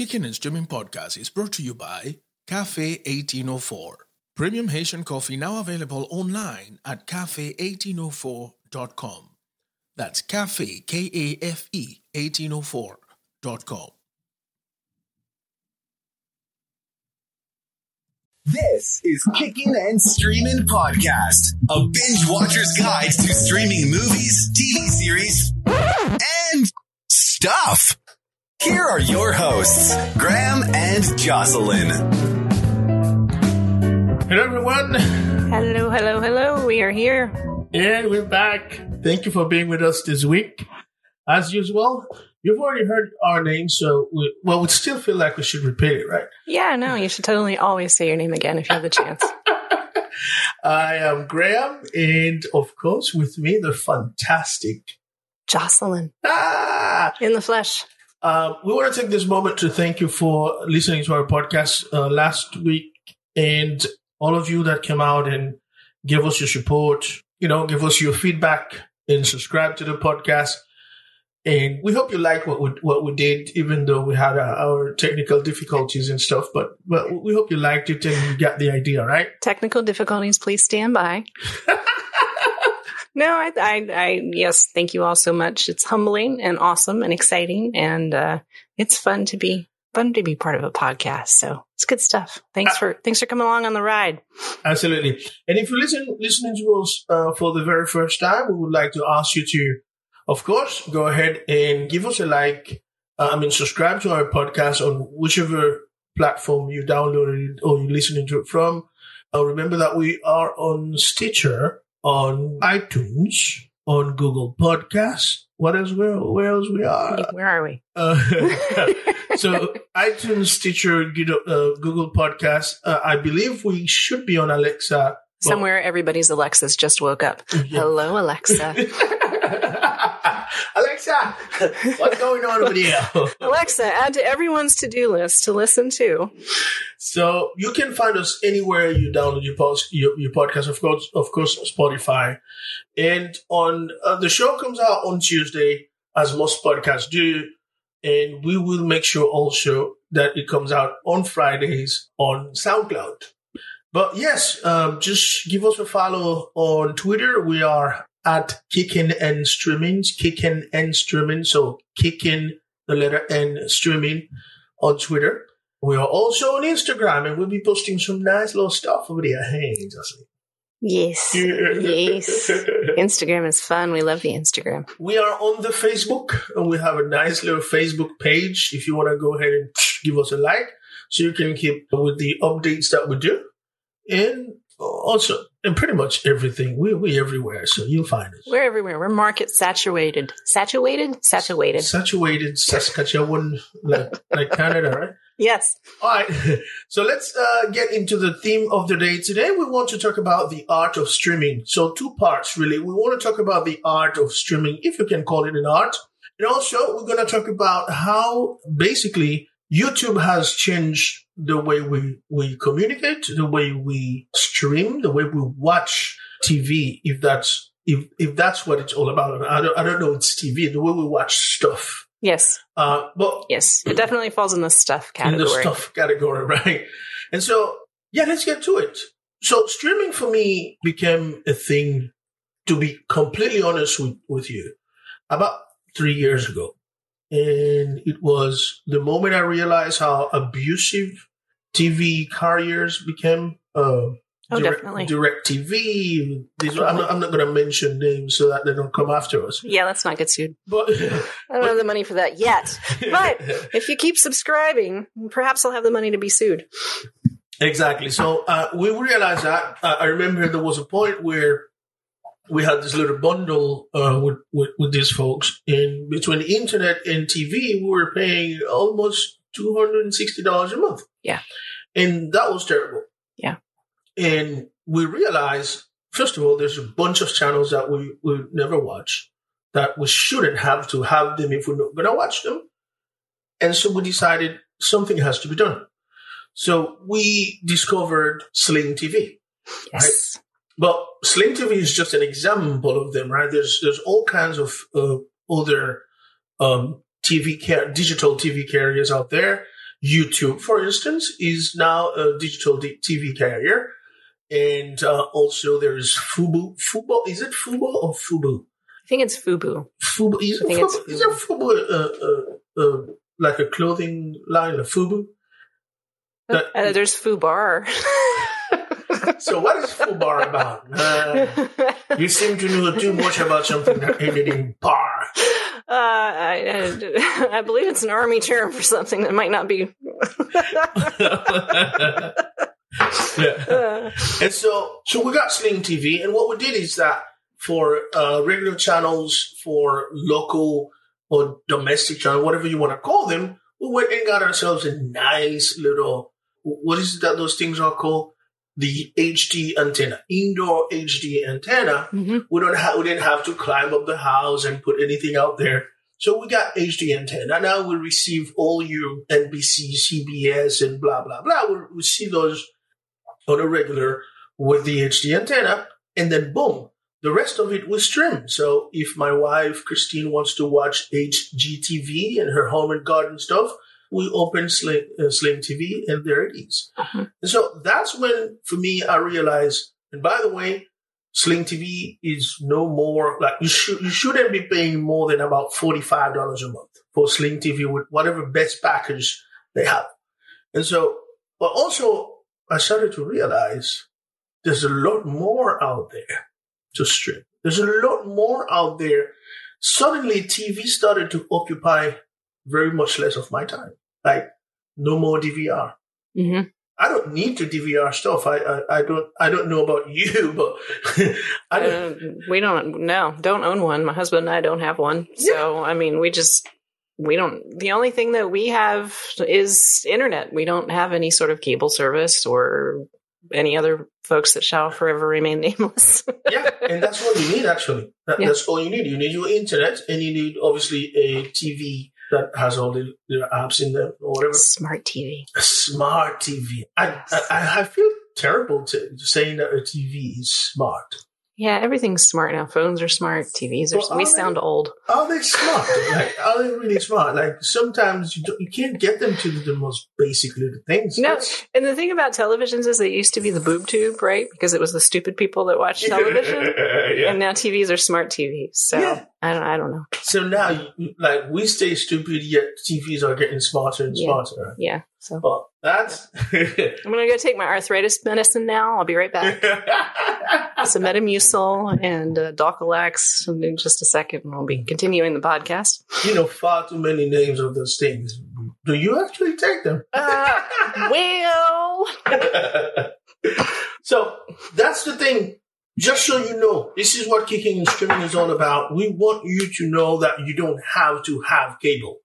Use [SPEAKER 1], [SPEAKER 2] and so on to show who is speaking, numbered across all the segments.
[SPEAKER 1] Kicking and Streaming Podcast is brought to you by Kafe 1804. Premium Haitian coffee now available online at kafe1804.com. That's kafe, K A F E, 1804.com.
[SPEAKER 2] This is Kicking and Streaming Podcast, a binge watcher's guide to streaming movies, TV series, and stuff. Here are your hosts, Graham and Jocelyn.
[SPEAKER 3] Hello, everyone.
[SPEAKER 4] Hello, hello, hello. We are here.
[SPEAKER 3] And we're back. Thank you for being with us this week. As usual, you've already heard our name, so we, well, we still feel like we should repeat it, right?
[SPEAKER 4] Yeah, no, you should totally always say your name again if you have the chance.
[SPEAKER 3] I am Graham, and of course, with me, the fantastic
[SPEAKER 4] Jocelyn
[SPEAKER 3] ah,
[SPEAKER 4] in the flesh.
[SPEAKER 3] Uh, we want to take this moment to thank you for listening to our podcast uh, last week and all of you that came out and gave us your support, you know, give us your feedback and subscribe to the podcast. And we hope you like what we, what we did, even though we had uh, our technical difficulties and stuff. But but we hope you liked it and you got the idea, right?
[SPEAKER 4] Technical difficulties, please stand by. no, I, I, I, yes, thank you all so much. It's humbling and awesome and exciting, and uh, it's fun to be fun to be part of a podcast. So it's good stuff. Thanks for thanks for coming along on the ride.
[SPEAKER 3] Absolutely. And if you're listening listening to us uh, for the very first time, we would like to ask you to, of course, go ahead and give us a like. Uh, I mean, subscribe to our podcast on whichever platform you downloaded or you're listening to it from. Uh, remember that we are on Stitcher, on iTunes, on Google Podcasts. What else? Where, where else we are?
[SPEAKER 4] Where are we?
[SPEAKER 3] Uh, so iTunes, Stitcher, uh, Google Podcasts. Uh, I believe we should be on Alexa.
[SPEAKER 4] Somewhere everybody's Alexa's just woke up.
[SPEAKER 3] Yeah.
[SPEAKER 4] Hello, Alexa.
[SPEAKER 3] Alexa, what's going on over there?
[SPEAKER 4] Alexa, add to everyone's to-do list to listen to.
[SPEAKER 3] So you can find us anywhere you download your post, your, your podcast, of course, of course, Spotify. And on uh, the show comes out on Tuesday, as most podcasts do, and we will make sure also that it comes out on Fridays on SoundCloud. But yes, um, just give us a follow on Twitter. We are at Kicking and Streaming, Kicking and Streaming. So Kicking the letter N streaming on Twitter. We are also on Instagram and we'll be posting some nice little stuff over there. Hey, Justin.
[SPEAKER 4] Yes. yes. Instagram is fun. We love the Instagram.
[SPEAKER 3] We are on the Facebook and we have a nice little Facebook page if you want to go ahead and give us a like so you can keep with the updates that we do. And also, and pretty much everything. We we everywhere, so you'll find us.
[SPEAKER 4] We're everywhere. We're market saturated. Saturated? Saturated.
[SPEAKER 3] Saturated Saskatchewan, like, like Canada, right?
[SPEAKER 4] Yes.
[SPEAKER 3] All right. So let's uh, get into the theme of the day. Today, we want to talk about the art of streaming. So, two parts really. We want to talk about the art of streaming, if you can call it an art. And also, we're going to talk about how basically YouTube has changed the way we, we communicate, the way we stream, the way we watch TV, if that's, if, if that's what it's all about. I don't, I don't know it's TV, the way we watch stuff.
[SPEAKER 4] Yes.
[SPEAKER 3] Uh, but
[SPEAKER 4] Yes. It definitely falls in the stuff category.
[SPEAKER 3] in the stuff category, right? And so, yeah, let's get to it. So streaming for me became a thing, to be completely honest with, with you, about three years ago. And it was the moment I realized how abusive TV carriers became. Uh,
[SPEAKER 4] Oh,
[SPEAKER 3] direct,
[SPEAKER 4] definitely.
[SPEAKER 3] DirecTV. These, I'm not, not going to mention names so that they don't come after us.
[SPEAKER 4] Yeah, let's not get sued.
[SPEAKER 3] But
[SPEAKER 4] I don't have the money for that yet. But if you keep subscribing, perhaps I'll have the money to be sued.
[SPEAKER 3] Exactly. So uh, we realized that. Uh, I remember there was a point where we had this little bundle uh, with, with with these folks, and between the internet and TV, we were paying almost two hundred and sixty dollars a month.
[SPEAKER 4] Yeah.
[SPEAKER 3] and that was terrible.
[SPEAKER 4] Yeah.
[SPEAKER 3] and we realized first of all, there's a bunch of channels that we we never watch that we shouldn't have to have them if we're not going to watch them, and so we decided something has to be done. So we discovered Sling TV.
[SPEAKER 4] Yes.
[SPEAKER 3] But Sling TV is just an example of them, right? There's there's all kinds of uh, other um, TV car- digital TV carriers out there, YouTube, for instance, is now a digital d- TV carrier. And uh, also there's Fubo. Fubo, is it Fubo or Fubo?
[SPEAKER 4] I think it's Fubo.
[SPEAKER 3] Fubo is,
[SPEAKER 4] I think it's
[SPEAKER 3] Fubu, is it Fubu uh, uh, uh, like a clothing line, a Fubu? That-
[SPEAKER 4] Uh, there's Fubar.
[SPEAKER 3] So what is Fubar about? Uh, you seem to know too much about something that ended in bar.
[SPEAKER 4] Uh, I, I, I believe it's an army term for something that might not be.
[SPEAKER 3] yeah. And so, so we got Sling TV, and what we did is that for uh, regular channels, for local or domestic channel, whatever you want to call them, we went and got ourselves a nice little. What is it that those things are called? The HD antenna, indoor HD antenna.
[SPEAKER 4] mhm.
[SPEAKER 3] We don't have, we didn't have to climb up the house and put anything out there. So we got HD antenna. Now we receive all your NBC, CBS, and blah blah blah. We, we see those on a regular with the HD antenna, and then boom, the rest of it was stream. So if my wife Christine wants to watch HGTV and her home and garden stuff, we open Sling, uh, Sling TV, and there it is.
[SPEAKER 4] Mhm.
[SPEAKER 3] And so that's when, for me, I realized. And by the way, Sling TV is no more like you should you shouldn't be paying more than about forty five dollars a month for Sling TV with whatever best package they have. And so, but also I started to realize there's a lot more out there to stream. There's a lot more out there. Suddenly, TV started to occupy very much less of my time. Like no more DVR.
[SPEAKER 4] Mhm.
[SPEAKER 3] I don't need to DVR stuff. I I, I don't I don't know about you, but I don't.
[SPEAKER 4] Uh, we don't no don't own one my husband and i don't have one so i mean we just we don't the only thing that we have is internet we don't have any sort of cable service or any other folks that shall forever remain nameless
[SPEAKER 3] yeah, and that's what you need actually. That,
[SPEAKER 4] Yeah.
[SPEAKER 3] That's all you need. You need your internet, and you need obviously a TV that has all the, the apps in there or whatever.
[SPEAKER 4] smart tv
[SPEAKER 3] A smart TV. I I, I feel terrible to saying that a TV is smart.
[SPEAKER 4] yeah everything's smart now phones are smart tvs are
[SPEAKER 3] Well,
[SPEAKER 4] we
[SPEAKER 3] are
[SPEAKER 4] sound old
[SPEAKER 3] Are they smart? like, are they really smart? Like sometimes you don't, you can't get them to the most basic little things.
[SPEAKER 4] No,
[SPEAKER 3] That's-
[SPEAKER 4] and the thing about televisions is they used to be the boob tube, right? Because it was the stupid people that watched television.
[SPEAKER 3] yeah.
[SPEAKER 4] And now TVs are smart TVs. So
[SPEAKER 3] Yeah.
[SPEAKER 4] I don't I don't know.
[SPEAKER 3] So now, like we stay stupid, yet TVs are getting smarter and
[SPEAKER 4] Yeah.
[SPEAKER 3] smarter.
[SPEAKER 4] Yeah. So
[SPEAKER 3] Well, that's.
[SPEAKER 4] I'm gonna go take my arthritis medicine now. I'll be right back. Some Metamucil and uh, Dulcolax in just a second, and we'll be continuing the podcast.
[SPEAKER 3] you know far too many names of those things. Do you actually take them?
[SPEAKER 4] Uh, well,
[SPEAKER 3] so that's the thing. Just so you know, this is what kicking and streaming is all about. We want you to know that you don't have to have cable.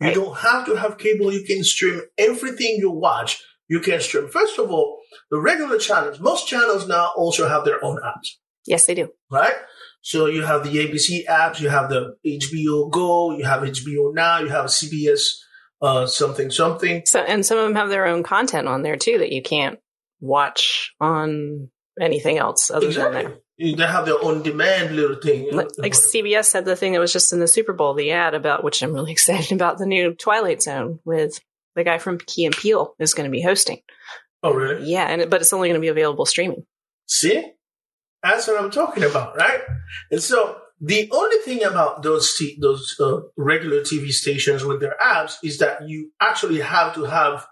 [SPEAKER 3] You
[SPEAKER 4] Right.
[SPEAKER 3] don't have to have cable. You can stream everything you watch. You can stream. First of all, the regular channels, most channels now also have their own apps,
[SPEAKER 4] yes, they do.
[SPEAKER 3] right? So you have the ABC apps, you have the HBO Go, you have HBO Now, you have CBS uh, something something.
[SPEAKER 4] So, and some of them have their own content on there too that you can't watch on anything else other than
[SPEAKER 3] Exactly.
[SPEAKER 4] that.
[SPEAKER 3] They have their on demand little thing.
[SPEAKER 4] Like like CBS had the thing that was just in the Super Bowl, the ad about which I'm really excited about the new Twilight Zone with the guy from Key and Peele is going to be hosting.
[SPEAKER 3] oh, really?
[SPEAKER 4] Yeah, and but it's only going to be available streaming.
[SPEAKER 3] See? That's what I'm talking about, right? And so the only thing about those t- those uh, regular TV stations with their apps is that you actually have to have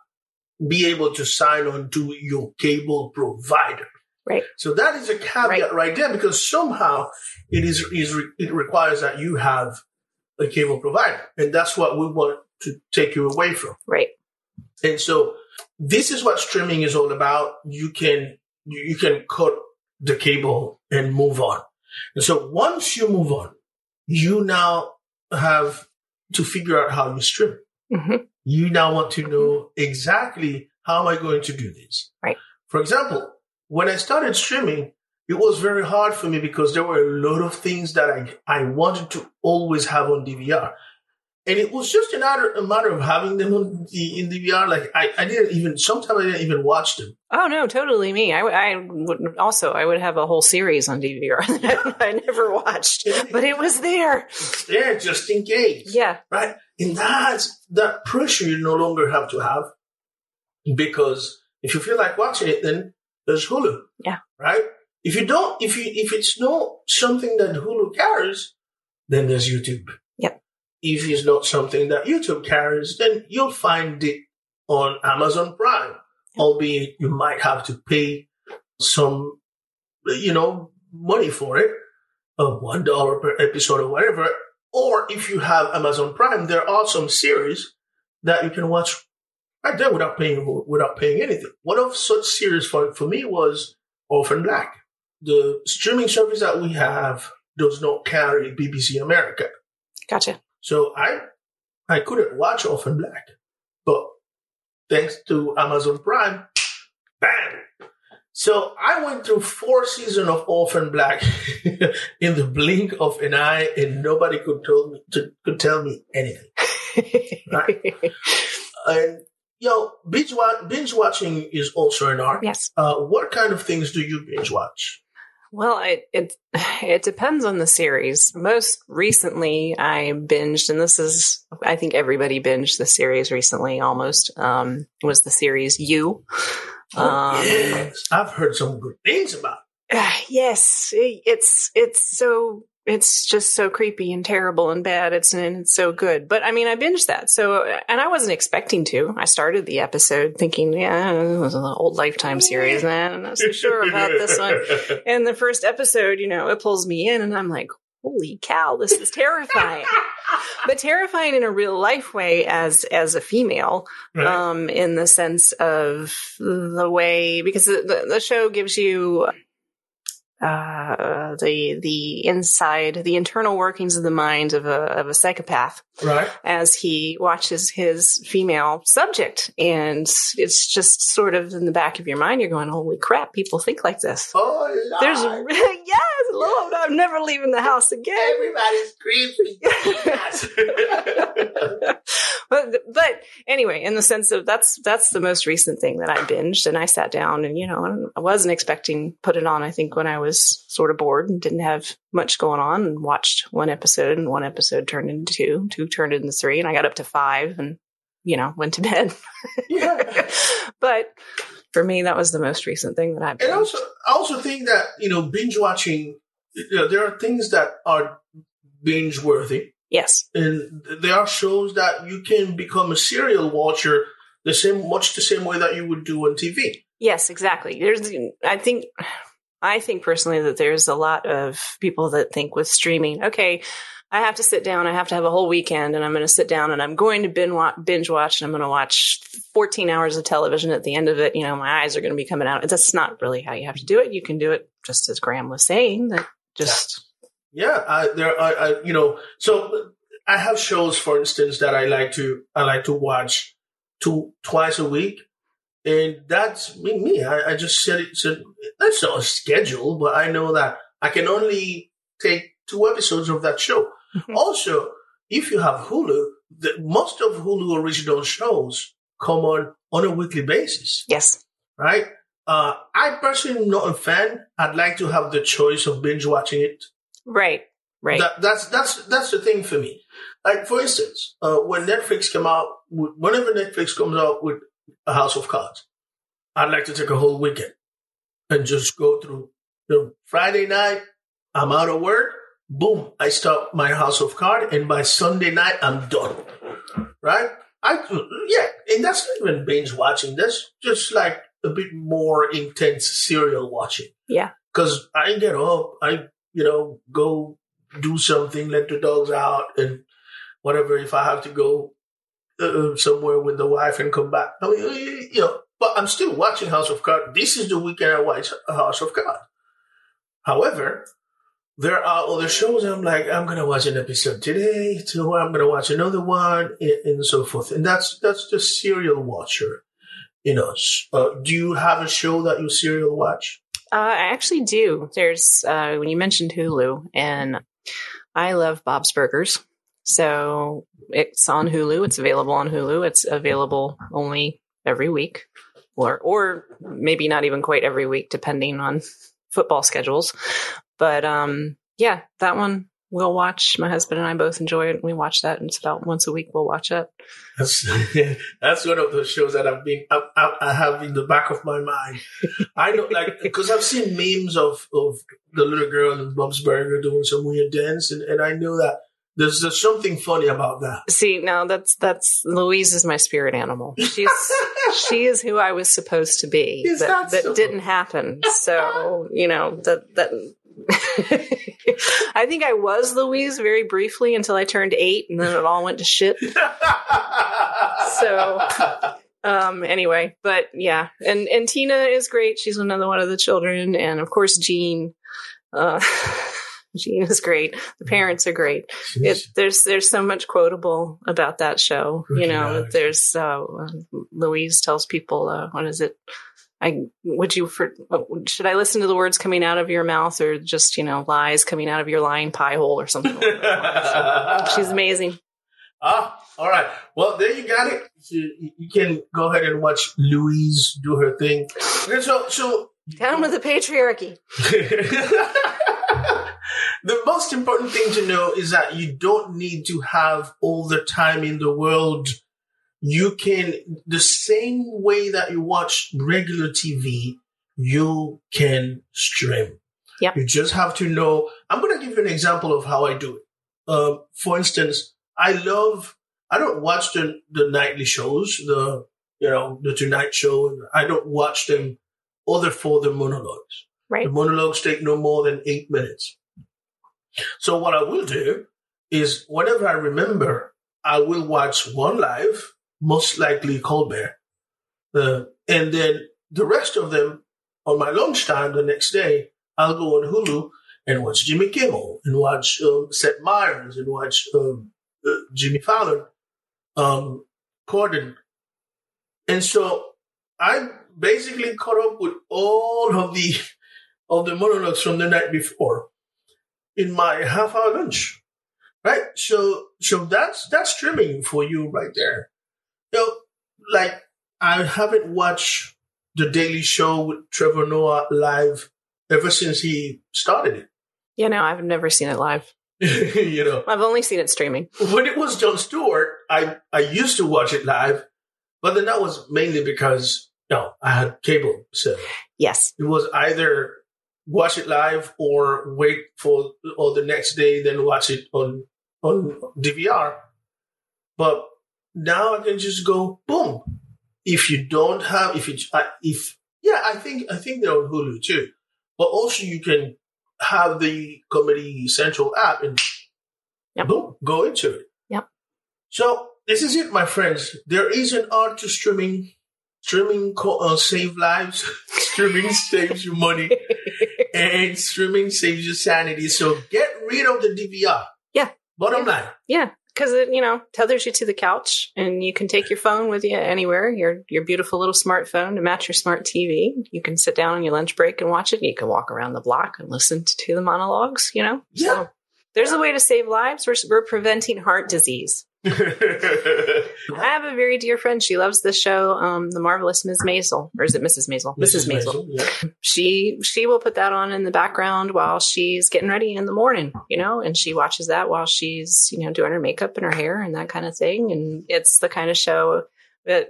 [SPEAKER 3] be able to sign on to your cable provider.
[SPEAKER 4] Right.
[SPEAKER 3] So that is a caveat right, there because somehow it is is re- it requires that you have a cable provider, and that's what we want to take you away from.
[SPEAKER 4] Right.
[SPEAKER 3] And so this is what streaming is all about. You can you, you can cut the cable and move on. And so once you move on, you now have to figure out how you stream.
[SPEAKER 4] hmm
[SPEAKER 3] You now want to know exactly how am I going to do this.
[SPEAKER 4] Right.
[SPEAKER 3] For example, when I started streaming, it was very hard for me because there were a lot of things that I, I wanted to always have on DVR. And it was just a matter, a matter of having them on the, in DVR. Like I, I didn't even, sometimes I didn't even watch them.
[SPEAKER 4] Oh no, totally me. I, w- I would also I would have a whole series on DVR that I never watched, but it was there.
[SPEAKER 3] There, just in case.
[SPEAKER 4] Yeah.
[SPEAKER 3] Right. And that's that pressure you no longer have to have because if you feel like watching it, then there's Hulu.
[SPEAKER 4] Yeah.
[SPEAKER 3] Right? If you don't, if you, if it's not something that Hulu carries, then there's YouTube.
[SPEAKER 4] Yep.
[SPEAKER 3] If it's not something that YouTube carries, then you'll find it on Amazon Prime, albeit you might have to pay some, you know, money for it, of one dollar per episode or whatever. Or if you have Amazon Prime, there are some series that you can watch right did without paying without paying anything. One of such series for for me was Orphan Black. The streaming service that we have does not carry BBC America,
[SPEAKER 4] Gotcha.
[SPEAKER 3] so I I couldn't watch Orphan Black, but thanks to Amazon Prime, bam. So I went through four seasons of Orphan Black in the blink of an eye, and nobody could tell me to, could tell me anything. And know, binge, wa- binge watching is also an art.
[SPEAKER 4] yes.
[SPEAKER 3] Uh, what kind of things do you binge watch?
[SPEAKER 4] Well, it, it it depends on the series. Most recently, I binged, and this is I think everybody binged the series recently. Almost um, was the series You. Um,
[SPEAKER 3] yes, I've heard some good things about.
[SPEAKER 4] yes, it's it's so it's just so creepy and terrible and bad. It's and it's so good. But I mean, I binged that. So and I wasn't expecting to. I started the episode thinking, yeah, it was an old Lifetime series, man. I'm not so sure about this one. And the first episode, you know, it pulls me in, and I'm like, holy cow, this is terrifying. but terrifying in a real life way as as a female
[SPEAKER 3] Right.
[SPEAKER 4] um, in the sense of the way because the, the, the show gives you uh, the the inside the internal workings of the mind of a of a psychopath
[SPEAKER 3] right.
[SPEAKER 4] as he watches his female subject. And it's just sort of in the back of your mind you're going holy crap people think like this.
[SPEAKER 3] Oh,
[SPEAKER 4] there's yes lord i'm never leaving the house again
[SPEAKER 3] everybody's creepy. Yes.
[SPEAKER 4] but but anyway, in the sense of that's that's the most recent thing that I binged, and I sat down and you know I wasn't expecting put it on. I think when I was sort of bored and didn't have much going on, and watched one episode, and one episode turned into two, two turned into three, and I got up to five, and you know went to bed.
[SPEAKER 3] yeah.
[SPEAKER 4] but for me, that was the most recent thing that I've.
[SPEAKER 3] And also, I also think that you know, binge watching. You know, there are things that are binge worthy,
[SPEAKER 4] yes,
[SPEAKER 3] and there are shows that you can become a serial watcher the same, much the same way that you would do on TV.
[SPEAKER 4] Yes, exactly. There's, I think, I think personally that there's a lot of people that think with streaming, okay, I have to sit down, I have to have a whole weekend, and I'm going to sit down and I'm going to binge watch, and I'm going to watch 14 hours of television. At the end of it, you know, my eyes are going to be coming out. That's not really how you have to do it. You can do it just as Graham was saying, that just,
[SPEAKER 3] Yeah, I, there are, I, you know, so I have shows, for instance, that I like to, I like to watch two, twice a week. And that's me, me. I, I just said it, so that's not a schedule, but I know that I can only take two episodes of that show.
[SPEAKER 4] Mhm.
[SPEAKER 3] Also, if you have Hulu, the, most of Hulu original shows come on on a weekly basis
[SPEAKER 4] yes,
[SPEAKER 3] right? Uh, I personally am not a fan. I'd like to have the choice of binge watching it.
[SPEAKER 4] right, right.
[SPEAKER 3] That, that's that's that's the thing for me. Like for instance, uh, when Netflix came out, whenever Netflix comes out with a House of Cards, I'd like to take a whole weekend and just go through. You know, Friday night, I'm out of work. Boom, I start my House of Cards, and by Sunday night, I'm done. Right? I yeah, and that's not even binge watching. That's just like a bit more intense serial watching.
[SPEAKER 4] Yeah.
[SPEAKER 3] Because I get up, I you know go do something, let the dogs out, and whatever. If I have to go uh, somewhere with the wife and come back, I mean, you know. But I'm still watching House of Cards. This is the weekend I watch House of Cards. However, there are other shows I'm like, I'm gonna watch an episode today, tomorrow I'm gonna watch another one, and, and so forth. And that's that's the serial watcher in us. Uh, do you have a show that you serial watch?
[SPEAKER 4] Uh, I actually do. There's uh, when you mentioned Hulu, and I love Bob's Burgers, so it's on Hulu. It's available on Hulu. It's available only every week, or or maybe not even quite every week, depending on football schedules. But um, yeah, that one we'll watch. My husband and I both enjoy it. We watch that, and it's about once a week. We'll watch it.
[SPEAKER 3] That's that's one of those shows that I've been I, I, I have in the back of my mind. I know, like, because I've seen memes of of the little girl in Bob's Burger doing some weird dance, and, and I know that there's there's something funny about that.
[SPEAKER 4] See, now that's that's Louise is my spirit animal. She's she is who I was supposed to be.
[SPEAKER 3] Is
[SPEAKER 4] that
[SPEAKER 3] that
[SPEAKER 4] that
[SPEAKER 3] so?
[SPEAKER 4] didn't happen. So you know that that. I think I was Louise very briefly until I turned eight, and then it all went to shit. So, um, anyway, but yeah, and and Tina is great. She's another one of the children, and of course Jean. Uh, Jean is great. The parents are great. It, there's there's so much quotable about that show. You know, there's uh, Louise tells people, uh, what is it? I would you for should I listen to the words coming out of your mouth or just you know lies coming out of your lying pie hole or something? those. She's amazing.
[SPEAKER 3] Ah, all right. Well, there you got it. You, you can go ahead and watch Louise do her thing. Okay, so, so
[SPEAKER 4] Down with the patriarchy.
[SPEAKER 3] the most important thing to know is that you don't need to have all the time in the world. You can, the same way that you watch regular TV, you can stream.
[SPEAKER 4] Yep.
[SPEAKER 3] You just have to know. I'm going to give you an example of how I do it. Um, for instance, I love, I don't watch the, the nightly shows, the, you know, the Tonight Show. I don't watch them other for the monologues.
[SPEAKER 4] Right.
[SPEAKER 3] The monologues take no more than eight minutes. So what I will do is whenever I remember, I will watch one live, most likely Colbert, uh, and then the rest of them on my lunchtime the next day, I'll go on Hulu and watch Jimmy Kimmel and watch um, Seth Meyers and watch um, uh, Jimmy Fallon, um, Corden. And so I basically caught up with all of the of the monologues from the night before in my half hour lunch. Right? So so that's that's streaming for you right there. You know, like I haven't watched the Daily Show with Trevor Noah live ever since he started it.
[SPEAKER 4] You know, I've never seen it live.
[SPEAKER 3] you know.
[SPEAKER 4] I've only seen it streaming.
[SPEAKER 3] when it was Jon Stewart, I, I used to watch it live, but then that was mainly because no, I had cable. So
[SPEAKER 4] Yes.
[SPEAKER 3] it was either watch it live or wait for or the next day, then watch it on on DVR. But now I can just go boom. If you don't have, if you, I- if yeah, I think I think they're on Hulu too. But also you can have the Comedy Central app and
[SPEAKER 4] Yep.
[SPEAKER 3] boom, go into it.
[SPEAKER 4] Yep.
[SPEAKER 3] So this is it, my friends. There is an art to streaming. Streaming co- uh, save lives. streaming saves you money, and streaming saves you sanity. So get rid of the DVR.
[SPEAKER 4] Yeah.
[SPEAKER 3] Bottom line.
[SPEAKER 4] Yeah, because it you know tethers you to the couch, and you can take your phone with you anywhere. Your your beautiful little smartphone to match your smart TV. You can sit down on your lunch break and watch it. You can walk around the block and listen to, to the monologues. You know,
[SPEAKER 3] Yeah.
[SPEAKER 4] so there's a way to save lives. We're we're preventing heart disease. I have a very dear friend. She loves the show, um, The Marvelous Ms. Maisel, or is it Mrs. Maisel? Mrs. Maisel.
[SPEAKER 3] Yeah.
[SPEAKER 4] she she will put that on in the background while she's getting ready in the morning you know and she watches that while she's you know doing her makeup and her hair and that kind of thing and it's the kind of show that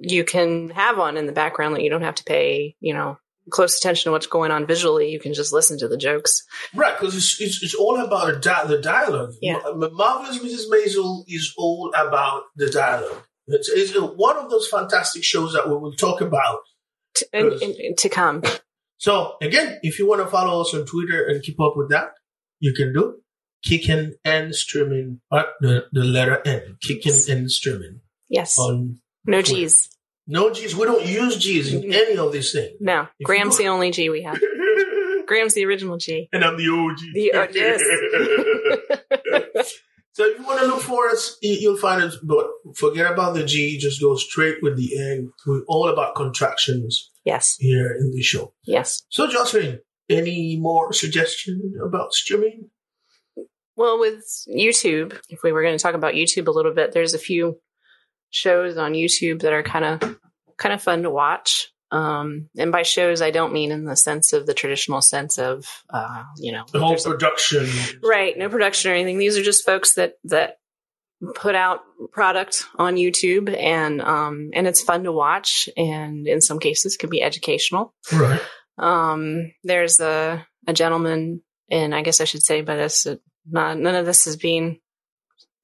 [SPEAKER 4] you can have on in the background that you don't have to pay you know close attention to what's going on visually you can just listen to the jokes
[SPEAKER 3] Right, because it's, it's, it's all about the, di- the dialogue.
[SPEAKER 4] Yeah.
[SPEAKER 3] Ma- Marvelous Mrs. Maisel is all about the dialogue. It's, it's one of those fantastic shows that we will talk about.
[SPEAKER 4] to, and, and- to come
[SPEAKER 3] So, again, if you want to follow us on Twitter and keep up with that, you can do Kicking and Streaming, uh, the, the letter N, Kicking and Streaming
[SPEAKER 4] yes
[SPEAKER 3] on
[SPEAKER 4] no
[SPEAKER 3] Twitter.
[SPEAKER 4] g's
[SPEAKER 3] No G's. We don't use G's in any of these things.
[SPEAKER 4] no
[SPEAKER 3] If
[SPEAKER 4] graham's the only g we have graham's the original g
[SPEAKER 3] and I'm the OG.
[SPEAKER 4] The- oh, yes.
[SPEAKER 3] so if you want to look for us, you'll find us. But forget about the G. Just go straight with the N. We're all about contractions
[SPEAKER 4] yes
[SPEAKER 3] here in the show.
[SPEAKER 4] yes
[SPEAKER 3] So, Jocelyn, any more suggestion about streaming?
[SPEAKER 4] Well, with YouTube, if we were going to talk about YouTube a little bit, there's a few shows on YouTube that are kind of kind of fun to watch. Um, and by shows, I don't mean in the sense of the traditional sense of, uh, you know,
[SPEAKER 3] The whole production.
[SPEAKER 4] right, no production or anything. These are just folks that that put out product on YouTube, and um, and it's fun to watch, and in some cases can be educational.
[SPEAKER 3] Right.
[SPEAKER 4] Um, there's a a gentleman, and I guess I should say by this, not, none of this is being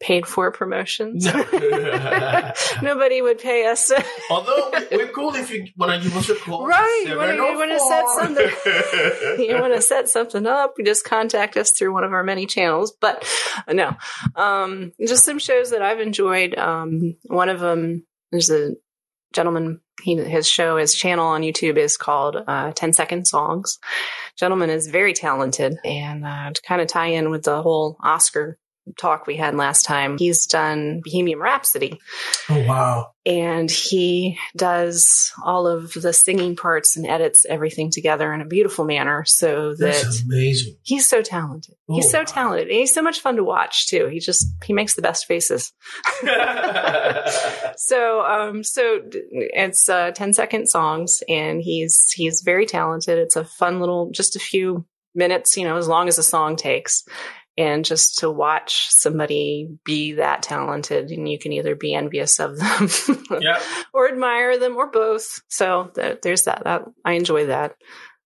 [SPEAKER 4] paid for promotions. Nobody would pay us.
[SPEAKER 3] Although we- we're cool if you want to give us a call.
[SPEAKER 4] Right, you wanna- you wanna set
[SPEAKER 3] 704.
[SPEAKER 4] something. you want to set something up, you just contact us through one of our many channels. But uh, no, um, just some shows that I've enjoyed. Um, one of them, there's a gentleman. He, his show, his channel on YouTube is called uh, 10 Second Songs. Gentleman is very talented, and uh, to kind of tie in with the whole Oscar talk we had last time, he's done Bohemian Rhapsody.
[SPEAKER 3] Oh wow!
[SPEAKER 4] and he does all of the singing parts and edits everything together in a beautiful manner so that
[SPEAKER 3] That's amazing.
[SPEAKER 4] he's so talented. He's
[SPEAKER 3] Oh,
[SPEAKER 4] so
[SPEAKER 3] wow.
[SPEAKER 4] talented. And he's so much fun to watch too. He just he makes the best faces. So um so it's uh 10 second songs and he's he's very talented. It's a fun little just a few minutes you know as long as the song takes and just to watch somebody be that talented and you can either be envious of them
[SPEAKER 3] yeah.
[SPEAKER 4] or admire them or both so th- there's that that i enjoy that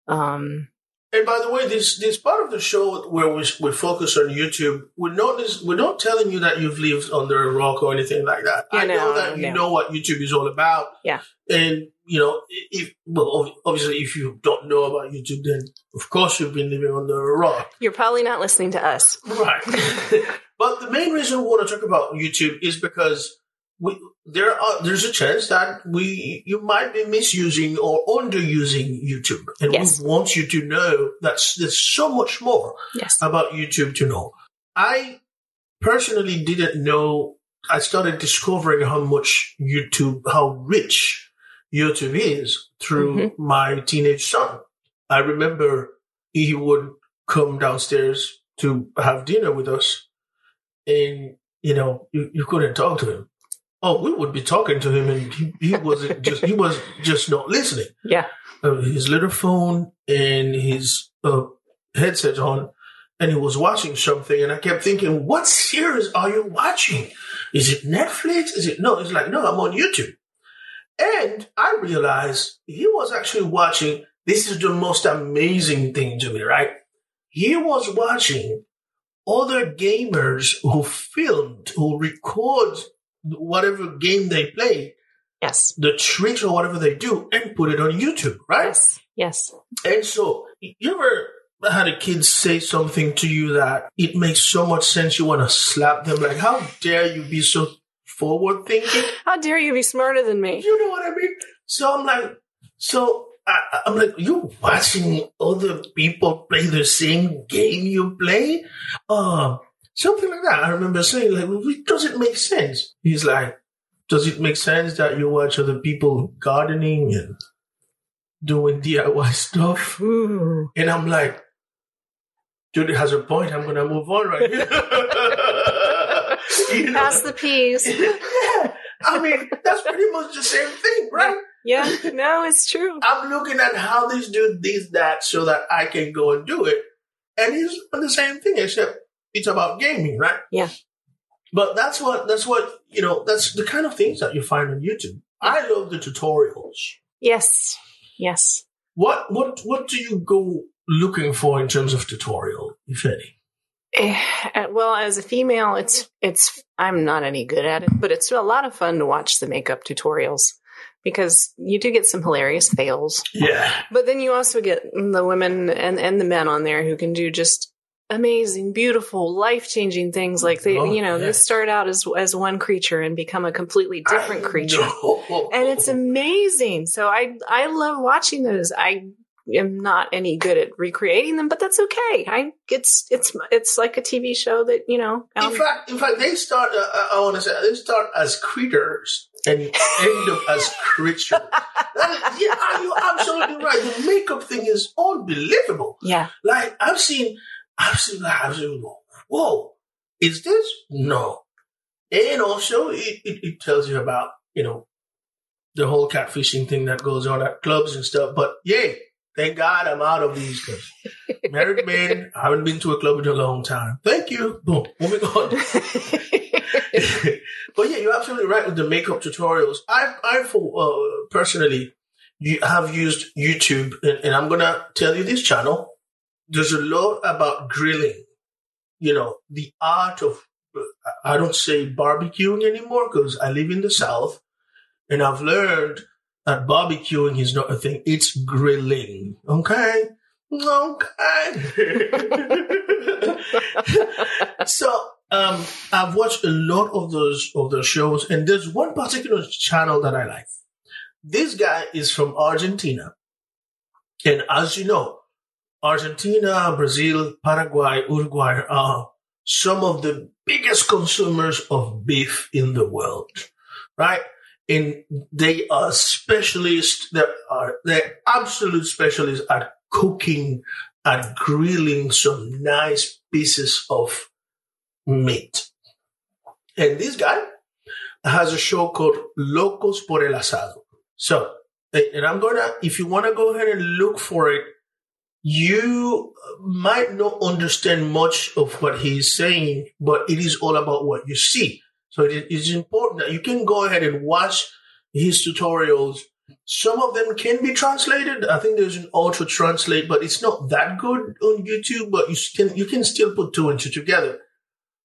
[SPEAKER 4] um
[SPEAKER 3] And by the way, this this part of the show where we we focus on YouTube, we're not this, we're not telling you that you've lived under a rock or anything like that. I know
[SPEAKER 4] no,
[SPEAKER 3] that you
[SPEAKER 4] no.
[SPEAKER 3] know what YouTube is all about.
[SPEAKER 4] Yeah.
[SPEAKER 3] And you know, if well, obviously, if you don't know about YouTube, then of course you've been living under a rock.
[SPEAKER 4] you're probably not listening to us
[SPEAKER 3] Right. but the main reason we want to talk about YouTube is because we, there are there's a chance that we you might be misusing or underusing YouTube, and
[SPEAKER 4] Yes.
[SPEAKER 3] we want you to know that there's so much more
[SPEAKER 4] yes
[SPEAKER 3] about YouTube to know. I personally didn't know. I started discovering how much YouTube, how rich YouTube is through my teenage son. I remember he would come downstairs to have dinner with us, and you know, you, you couldn't talk to him. Oh, we would be talking to him, and he, he wasn't just he was just not listening
[SPEAKER 4] yeah
[SPEAKER 3] uh, his little phone and his uh, headset on, and he was watching something. And I kept thinking, "What series are you watching? Is it Netflix? Is it no?" It's like, "No, I'm on YouTube." And I realized he was actually watching. This is the most amazing thing to me, right? He was watching other gamers who filmed, who record whatever game they play,
[SPEAKER 4] yes
[SPEAKER 3] the tricks or whatever they do, and put it on YouTube, right?
[SPEAKER 4] yes yes
[SPEAKER 3] And so, you ever had a kid say something to you that it makes so much sense you want to slap them? Like, how dare you be so forward thinking?
[SPEAKER 4] how dare you be smarter than me
[SPEAKER 3] You know what I mean? So I'm like, so I, I'm like, you watching other people play the same game you play? Um, something like that. I remember saying, like, well, it doesn't make sense. He's like, does it make sense that you watch other people gardening and doing DIY stuff?
[SPEAKER 4] Ooh.
[SPEAKER 3] And I'm like, Judy has a point. I'm going to move on right here. You know?
[SPEAKER 4] pass the peas
[SPEAKER 3] yeah. I mean, that's pretty much the same thing, right?
[SPEAKER 4] yeah no it's true
[SPEAKER 3] I'm looking at how this dude did that so that I can go and do it. And he's doing the same thing, except it's about gaming, right?
[SPEAKER 4] Yeah.
[SPEAKER 3] But that's what, that's what, you know, that's the kind of things that you find on YouTube. I love the tutorials.
[SPEAKER 4] yes yes
[SPEAKER 3] What, what, what do you go looking for in terms of tutorial, if any?
[SPEAKER 4] Eh, well as a female it's it's i'm not any good at it but it's a lot of fun to watch the makeup tutorials because you do get some hilarious fails
[SPEAKER 3] Yeah.
[SPEAKER 4] but then you also get the women and and the men on there who can do just amazing beautiful life-changing things like they
[SPEAKER 3] Oh,
[SPEAKER 4] you know
[SPEAKER 3] yeah.
[SPEAKER 4] they start out as as one creature and become a completely different
[SPEAKER 3] I
[SPEAKER 4] creature
[SPEAKER 3] know.
[SPEAKER 4] and it's amazing. So I I love watching those. I am not any good at recreating them, but that's okay. I it's it's it's like a TV show that you know.
[SPEAKER 3] In
[SPEAKER 4] um,
[SPEAKER 3] fact, in fact, they start. Uh, I- I want to say they start as critters and end up as creatures. That yeah, you're absolutely right. The makeup thing is unbelievable.
[SPEAKER 4] yeah,
[SPEAKER 3] Like I've seen, I've seen, I've seen. Whoa, is this no? And also, it, it, it tells you about you know the whole catfishing thing that goes on at clubs and stuff. But yay, thank God I'm out of these. 'cause married man, I haven't been to a club in a long time. Thank you. Boom. Moving on. but yeah, you're absolutely right with the makeup tutorials. I, I for uh, personally, you have used YouTube, and, and I'm gonna tell you this channel. There's a lot about grilling. You know, the art of. I don't say barbecuing anymore because I live in the South, and I've learned that barbecuing is not a thing. It's grilling. Okay. Okay. so um, I've watched a lot of those of those shows, and there's one particular channel that I like. This guy is from Argentina, and as you know, Argentina, Brazil, Paraguay, Uruguay are some of the biggest consumers of beef in the world, right? And they are specialists. They are they're absolute specialists at cooking, at grilling some nice pieces of meat. And this guy has a show called Locos por el Asado. So, eh, and I'm gonna, if you want to go ahead and look for it, you might not understand much of what he's saying, but it is all about what you see. So it is important that you can go ahead and watch his tutorials. Some of them can be translated. I think there's an auto translate, but it's not that good on YouTube, but you can, you can still put two and two together.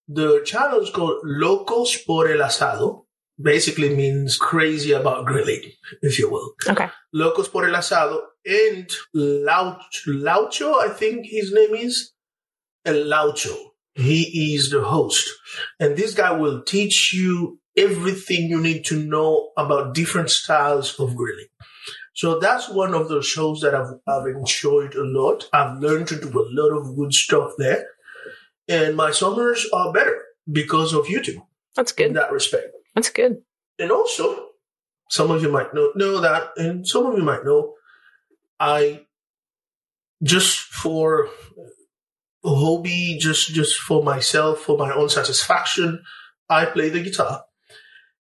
[SPEAKER 3] The channel is called Locos por el Asado. Basically means crazy about grilling, if you will.
[SPEAKER 4] okay.
[SPEAKER 3] Locos por el Asado and Laucho, Laucho, I think his name is El Laucho. He is the host. And this guy will teach you everything you need to know about different styles of grilling. So that's one of the shows that I've, I've enjoyed a lot. I've learned to do a lot of good stuff there. And my summers are better because of YouTube
[SPEAKER 4] That's good.
[SPEAKER 3] in that respect.
[SPEAKER 4] That's good.
[SPEAKER 3] And also, some of you might know, know that, and some of you might know, I just for hobby, just just for myself, for my own satisfaction, I play the guitar.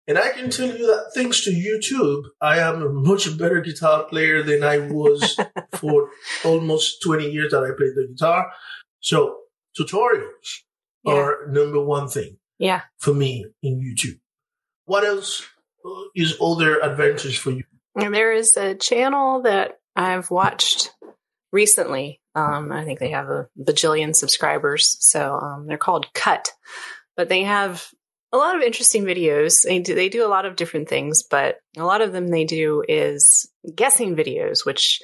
[SPEAKER 3] And I can tell you that thanks to YouTube, I am a much better guitar player than I was for almost 20 years that I played the guitar. So tutorials
[SPEAKER 4] Yeah.
[SPEAKER 3] are number one thing
[SPEAKER 4] Yeah.
[SPEAKER 3] for me in YouTube. What else uh, is other advantage for you?
[SPEAKER 4] And there is a channel that I've watched recently. Um, I think they have a bajillion subscribers. So um, they're called Cut, but they have a lot of interesting videos. They do, they do a lot of different things, but a lot of them they do is guessing videos, which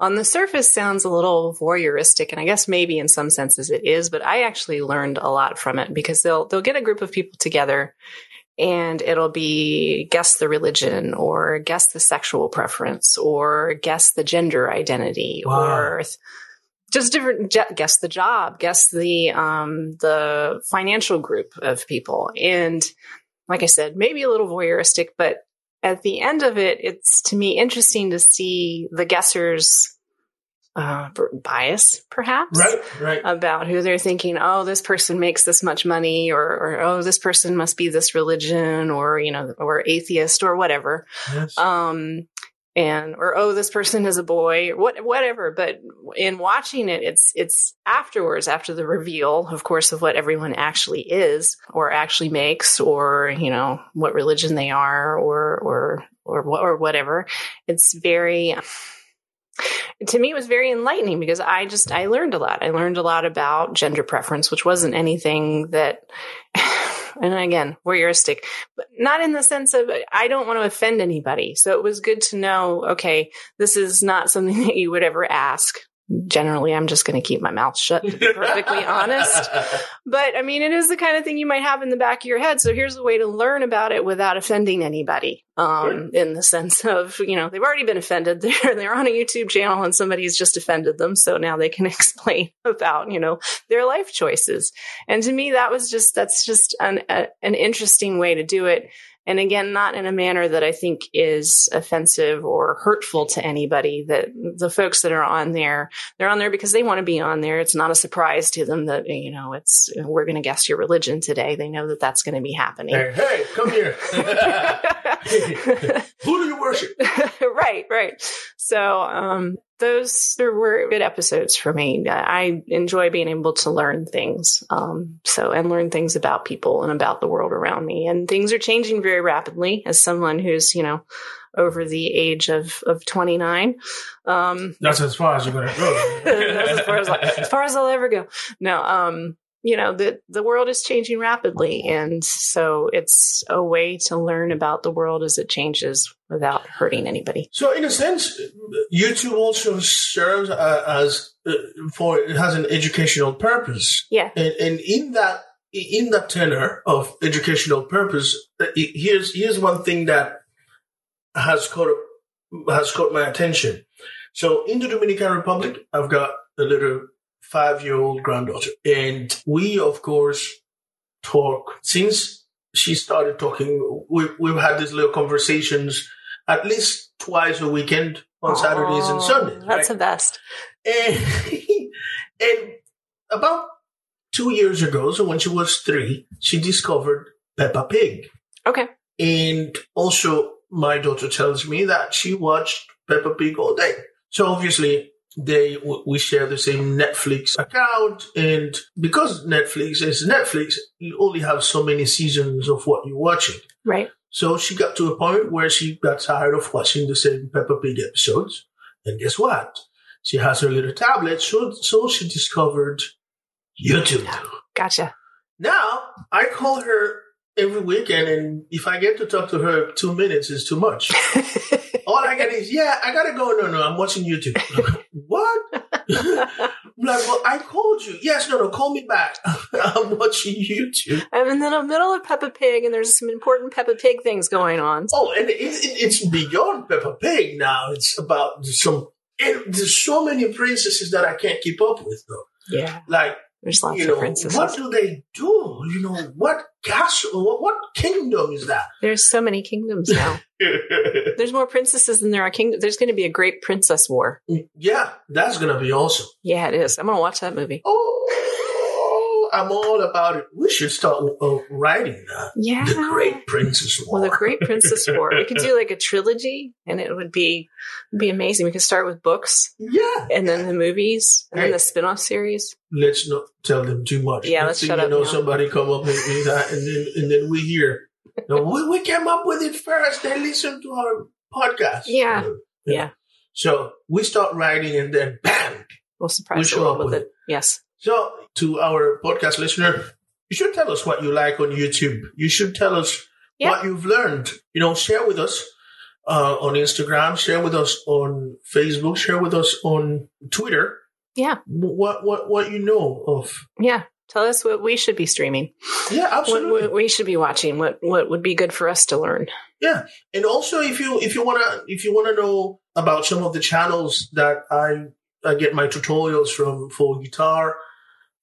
[SPEAKER 4] on the surface sounds a little voyeuristic, and I guess maybe in some senses it is. But I actually learned a lot from it because they'll they'll get a group of people together and it'll be guess the religion or guess the sexual preference or guess the gender identity
[SPEAKER 3] Wow.
[SPEAKER 4] or just different guess the job guess the um the financial group of people and like i said maybe a little voyeuristic but at the end of it it's to me interesting to see the guessers uh, bias perhaps
[SPEAKER 3] Right, right.
[SPEAKER 4] about who they're thinking, oh, this person makes this much money, or, or oh, this person must be this religion, or you know, or atheist, or whatever.
[SPEAKER 3] yes.
[SPEAKER 4] Um, and or oh, this person is a boy, what, whatever. But in watching it, it's it's afterwards, after the reveal, of course, of what everyone actually is, or actually makes, or you know, what religion they are, or or or or whatever. It's very to me it was very enlightening because i just i learned a lot. I learned a lot about gender preference which wasn't anything that and again voyeuristic but not in the sense of i don't want to offend anybody. So it was good to know okay this is not something that you would ever ask generally i'm just going to keep my mouth shut to be perfectly honest but I mean, it is the kind of thing you might have in the back of your head. So here's a way to learn about it without offending anybody. Um, in the sense of, you know, they've already been offended. They're, they're on a YouTube channel and somebody's just offended them. So now they can explain about, you know, their life choices. And to me, that was just, that's just an, a, an interesting way to do it. And again, not in a manner that I think is offensive or hurtful to anybody that the folks that are on there, they're on there because they want to be on there. It's not a surprise to them that, you know, it's, we're going to guess your religion today. They know that that's going to be happening.
[SPEAKER 3] hey, hey, come here. Who do you worship.
[SPEAKER 4] right, right. So, um, those were good episodes for me. I enjoy being able to learn things. Um, so, and learn things about people and about the world around me. And things are changing very rapidly as someone who's, you know, over the age of, of 29. Um,
[SPEAKER 3] That's as far as you're going to go.
[SPEAKER 4] that's as far as, as far as I'll ever go. No, um, you know, the, the world is changing rapidly. And so it's a way to learn about the world as it changes without hurting anybody.
[SPEAKER 3] So, in a sense, YouTube also serves uh, as uh, for it has an educational purpose,
[SPEAKER 4] Yeah.
[SPEAKER 3] and, and in that in that tenor of educational purpose, uh, here's here's one thing that has caught has caught my attention. So, in the Dominican Republic, I've got a little five year old granddaughter, and we, of course, talk since she started talking. We, we've had these little conversations at least twice a weekend on Saturdays and Sundays.
[SPEAKER 4] That's
[SPEAKER 3] right?
[SPEAKER 4] the best.
[SPEAKER 3] and, and about two years ago, so when she was three, she discovered Peppa Pig.
[SPEAKER 4] Okay.
[SPEAKER 3] And also, my daughter tells me that she watched Peppa Pig all day. So obviously, they we share the same Netflix account, and because Netflix is Netflix, you only have so many seasons of what you're watching.
[SPEAKER 4] Right.
[SPEAKER 3] So she got to a point where she got tired of watching the same Peppa Pig episodes. And guess what? She has her little tablet, so, so she discovered YouTube.
[SPEAKER 4] Gotcha.
[SPEAKER 3] Now, I call her every weekend, and if I get to talk to her two minutes is too much. All I get is, yeah, I gotta go. No, no, I'm watching YouTube. what? I'm like, well, I called you. Yes, no, no, call me back. I'm watching YouTube.
[SPEAKER 4] I'm in the middle of Peppa Pig, and there's some important Peppa Pig things going on.
[SPEAKER 3] Oh, and it, it, it's beyond Peppa Pig now. It's about some. And there's so many princesses that I can't keep up with, though.
[SPEAKER 4] Yeah.
[SPEAKER 3] Like,
[SPEAKER 4] There's lots
[SPEAKER 3] you
[SPEAKER 4] of
[SPEAKER 3] know,
[SPEAKER 4] princesses.
[SPEAKER 3] what do they do? You know, what castle? What, what kingdom is that?
[SPEAKER 4] There's so many kingdoms now. There's more princesses than there are kingdoms. There's going to be a great princess war.
[SPEAKER 3] Mm, yeah, that's gonna be awesome.
[SPEAKER 4] Yeah, it is. I'm going to watch that movie.
[SPEAKER 3] Oh, I'm all about it. We should start uh, writing that.
[SPEAKER 4] Yeah.
[SPEAKER 3] The Great Princess War.
[SPEAKER 4] Well, the Great Princess War. We could do like a trilogy, and it would be be amazing. We could start with books,
[SPEAKER 3] yeah.
[SPEAKER 4] and then the movies, and then the spin-off series.
[SPEAKER 3] Let's not tell them too much.
[SPEAKER 4] Yeah, let's
[SPEAKER 3] thing
[SPEAKER 4] shut
[SPEAKER 3] you
[SPEAKER 4] up
[SPEAKER 3] know
[SPEAKER 4] now.
[SPEAKER 3] somebody come up with, that, and then and then we hear. No, we, we came up with it first. They listen to our podcast.
[SPEAKER 4] Yeah. Yeah.
[SPEAKER 3] So we start writing, and then bam.
[SPEAKER 4] We'll
[SPEAKER 3] We
[SPEAKER 4] surprise the
[SPEAKER 3] show
[SPEAKER 4] world
[SPEAKER 3] up
[SPEAKER 4] with
[SPEAKER 3] with
[SPEAKER 4] it. Yes.
[SPEAKER 3] So to our podcast listener, you should tell us what you like on YouTube. You should tell us
[SPEAKER 4] Yeah.
[SPEAKER 3] what you've learned. You know, share with us uh, on Instagram, share with us on Facebook, share with us on Twitter.
[SPEAKER 4] Yeah.
[SPEAKER 3] What what what you know of?
[SPEAKER 4] Yeah. Tell us what we should be streaming.
[SPEAKER 3] Yeah,
[SPEAKER 4] What,
[SPEAKER 3] absolutely.
[SPEAKER 4] what we should be watching. What what would be good for us to learn.
[SPEAKER 3] Yeah, and also if you if you wanna if you wanna know about some of the channels that I I get my tutorials from for guitar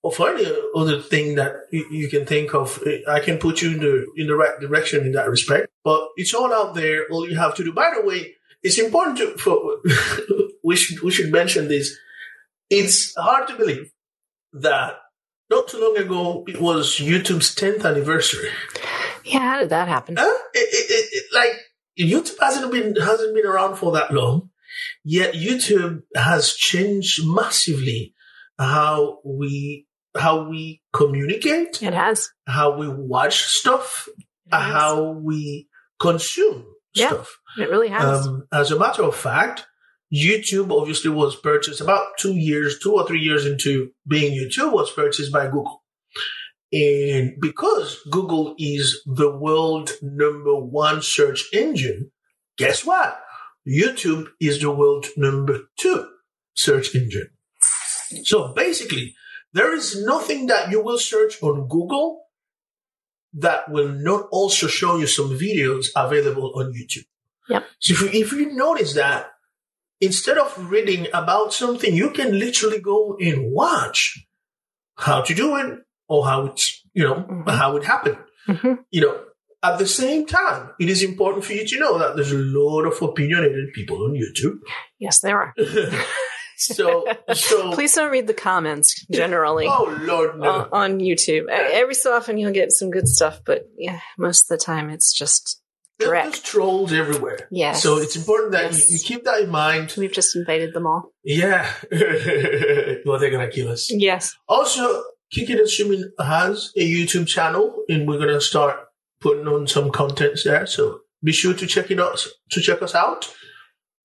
[SPEAKER 3] or for any other thing that you, can think of, I can put you in the in the right direction in that respect. But it's all out there. All you have to do. By the way, it's important to for we should we should mention this. It's hard to believe that not too long ago it was YouTube's 10th anniversary.
[SPEAKER 4] Yeah. How did that happen?
[SPEAKER 3] It, it, it- like YouTube hasn't been hasn't been around for that long, yet YouTube has changed massively how we how we communicate,
[SPEAKER 4] It has.
[SPEAKER 3] how we watch stuff, how we consume
[SPEAKER 4] Yeah.
[SPEAKER 3] stuff.
[SPEAKER 4] it really has.
[SPEAKER 3] Um, as a matter of fact, YouTube obviously was purchased about two years, two or three years into being YouTube, was purchased by Google. And because Google is the world number one search engine, guess what? YouTube is the world number two search engine. So basically, there is nothing that you will search on Google that will not also show you some videos available on YouTube.
[SPEAKER 4] Yep.
[SPEAKER 3] So if you, if you notice that, instead of reading about something, you can literally go and watch how to do it or how it's, you know,
[SPEAKER 4] Mhm.
[SPEAKER 3] how it happened.
[SPEAKER 4] Mhm.
[SPEAKER 3] You know, at the same time, it is important for you to know that there's a lot of opinionated people on YouTube.
[SPEAKER 4] Yes, there are.
[SPEAKER 3] so, so,
[SPEAKER 4] Please don't read the comments generally.
[SPEAKER 3] oh Lord, no.
[SPEAKER 4] on, on YouTube. Every so often you'll get some good stuff, but yeah, most of the time it's just Correct.
[SPEAKER 3] There's trolls everywhere.
[SPEAKER 4] Yes.
[SPEAKER 3] So it's important that
[SPEAKER 4] Yes.
[SPEAKER 3] you, you keep that in mind.
[SPEAKER 4] We've just invited them all.
[SPEAKER 3] Yeah. well, they're gonna kill us.
[SPEAKER 4] Yes.
[SPEAKER 3] Also, Kicking and Streaming has a YouTube channel, and we're gonna start putting on some contents there. So be sure to check it out. To check us out.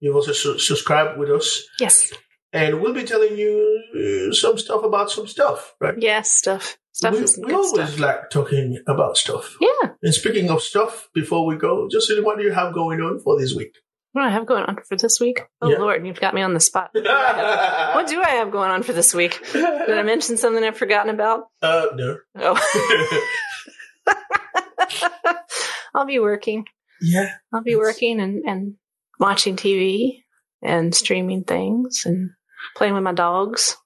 [SPEAKER 3] You've also su- subscribed with us,
[SPEAKER 4] Yes.
[SPEAKER 3] And we'll be telling you uh, some stuff about some stuff, right?
[SPEAKER 4] Yes. Stuff. Stuff
[SPEAKER 3] we
[SPEAKER 4] is
[SPEAKER 3] we always
[SPEAKER 4] stuff.
[SPEAKER 3] like talking about stuff.
[SPEAKER 4] Yeah.
[SPEAKER 3] And speaking of stuff, before we go, just what do you have going on for this week?
[SPEAKER 4] What do I have going on for this week? Oh
[SPEAKER 3] Yeah.
[SPEAKER 4] Lord, you've got me on the spot. What do I have- what do I have going on for this week? Did I mention something I've forgotten about?
[SPEAKER 3] Uh, no.
[SPEAKER 4] Oh. I'll be working.
[SPEAKER 3] yeah.
[SPEAKER 4] I'll be working and, and watching TV and streaming things and playing with my dogs.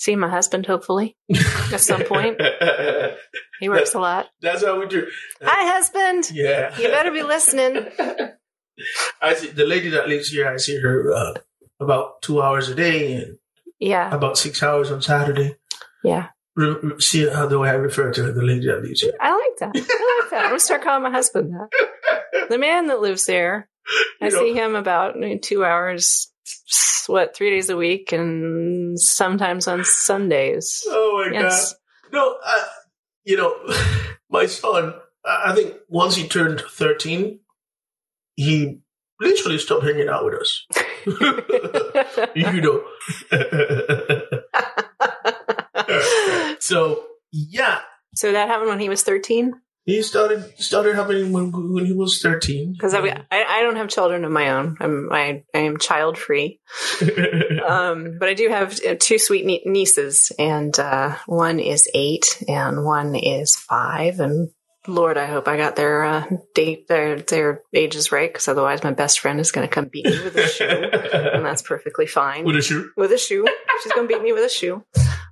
[SPEAKER 4] Seeing my husband, hopefully, at some point. He works a lot.
[SPEAKER 3] That's how we do.
[SPEAKER 4] Hi, husband.
[SPEAKER 3] Yeah.
[SPEAKER 4] You better be listening.
[SPEAKER 3] I see the lady that lives here. I see her uh, about two hours a day and
[SPEAKER 4] Yeah.
[SPEAKER 3] about six hours on Saturday.
[SPEAKER 4] Yeah.
[SPEAKER 3] Re- see how do I refer to her? The lady that lives here.
[SPEAKER 4] I like that. I like that. I'm going to start calling my husband that. The man that lives there, I
[SPEAKER 3] You know-
[SPEAKER 4] see him about two hours, what, three days a week and sometimes on Sundays.
[SPEAKER 3] Oh my
[SPEAKER 4] Yes.
[SPEAKER 3] god! No, uh, you know, my son. I I think once he turned thirteen, he literally stopped hanging out with us. you know. so yeah,
[SPEAKER 4] so that happened when he was 13?
[SPEAKER 3] He started started happening when when he was thirteen.
[SPEAKER 4] Because I, I, don't have children of my own. I'm I, I am child free. Um, but I do have uh, two sweet nie- nieces, and uh, one is eight, and one is five. And Lord, I hope I got their uh, date their their ages right, because otherwise my best friend is going to come beat me with a shoe, and that's perfectly fine.
[SPEAKER 3] with a shoe.
[SPEAKER 4] with a shoe, she's going to beat me with a shoe.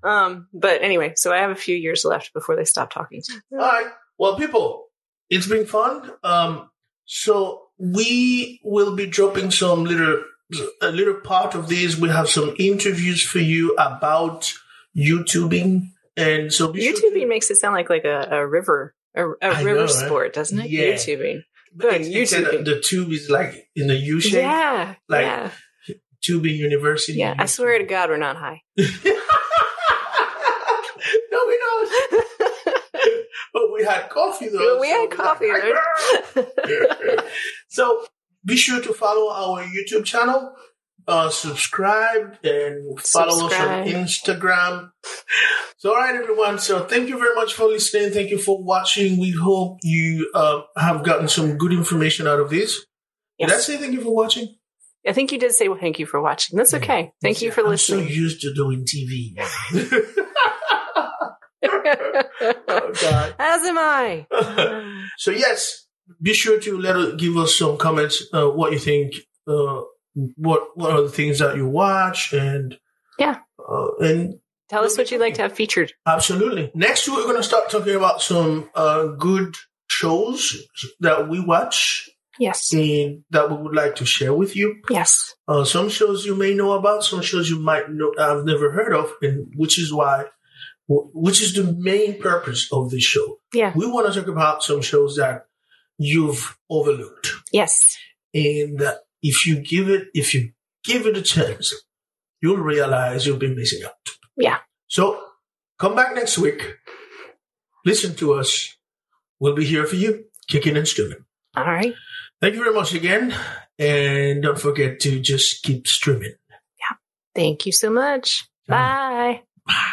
[SPEAKER 4] Um, but anyway, so I have a few years left before they stop talking.
[SPEAKER 3] to All right. Well, people, it's been fun. Um, so we will be dropping some little, a little part of this. We have some interviews for you about YouTubing, and so be sure to-
[SPEAKER 4] YouTubing makes it sound like like a, a river. a river
[SPEAKER 3] know, right?
[SPEAKER 4] sport, doesn't it?
[SPEAKER 3] Yeah.
[SPEAKER 4] YouTubing.
[SPEAKER 3] But
[SPEAKER 4] Good, YouTubing.
[SPEAKER 3] the, tube is like in the U shape.
[SPEAKER 4] Yeah,
[SPEAKER 3] Like-
[SPEAKER 4] yeah,
[SPEAKER 3] Tubing University.
[SPEAKER 4] yeah. I swear to God, we're not high.
[SPEAKER 3] no, we don't. But we had coffee though.
[SPEAKER 4] we
[SPEAKER 3] so
[SPEAKER 4] had coffee.
[SPEAKER 3] like, so be sure to follow our YouTube channel, uh, subscribe, and follow
[SPEAKER 4] Subscribe.
[SPEAKER 3] us on Instagram. So, all right, everyone. So, thank you very much for listening. Thank you for watching. We hope you uh, have gotten some good information out of this. Did I say thank you for watching?
[SPEAKER 4] I think you did say well, thank you for watching. That's okay. Thank you for
[SPEAKER 3] I'm
[SPEAKER 4] listening.
[SPEAKER 3] so used to doing TV. oh, God.
[SPEAKER 4] As am I.
[SPEAKER 3] so yes, be sure to let us, give us some comments. Uh, what you think? Uh, what what are the things that you watch? And
[SPEAKER 4] Yeah.
[SPEAKER 3] uh, and
[SPEAKER 4] Tell us what you'd like to have featured.
[SPEAKER 3] absolutely. Next week we're going to start talking about some uh, good shows that we watch
[SPEAKER 4] Yes.
[SPEAKER 3] and that we would like to share with you.
[SPEAKER 4] Yes.
[SPEAKER 3] Uh, some shows you may know about, some shows you might know I've never heard of, and which is why, which is the main purpose of this show.
[SPEAKER 4] Yeah.
[SPEAKER 3] We want to talk about some shows that you've overlooked,
[SPEAKER 4] Yes.
[SPEAKER 3] and that if you give it, if you give it a chance, you'll realize you'll be missing out.
[SPEAKER 4] Yeah.
[SPEAKER 3] So come back next week. Listen to us. We'll be here for you, kicking and streaming.
[SPEAKER 4] All right.
[SPEAKER 3] Thank you very much again, and don't forget to just keep streaming. Yeah.
[SPEAKER 4] Thank you so much. Bye.
[SPEAKER 3] Bye.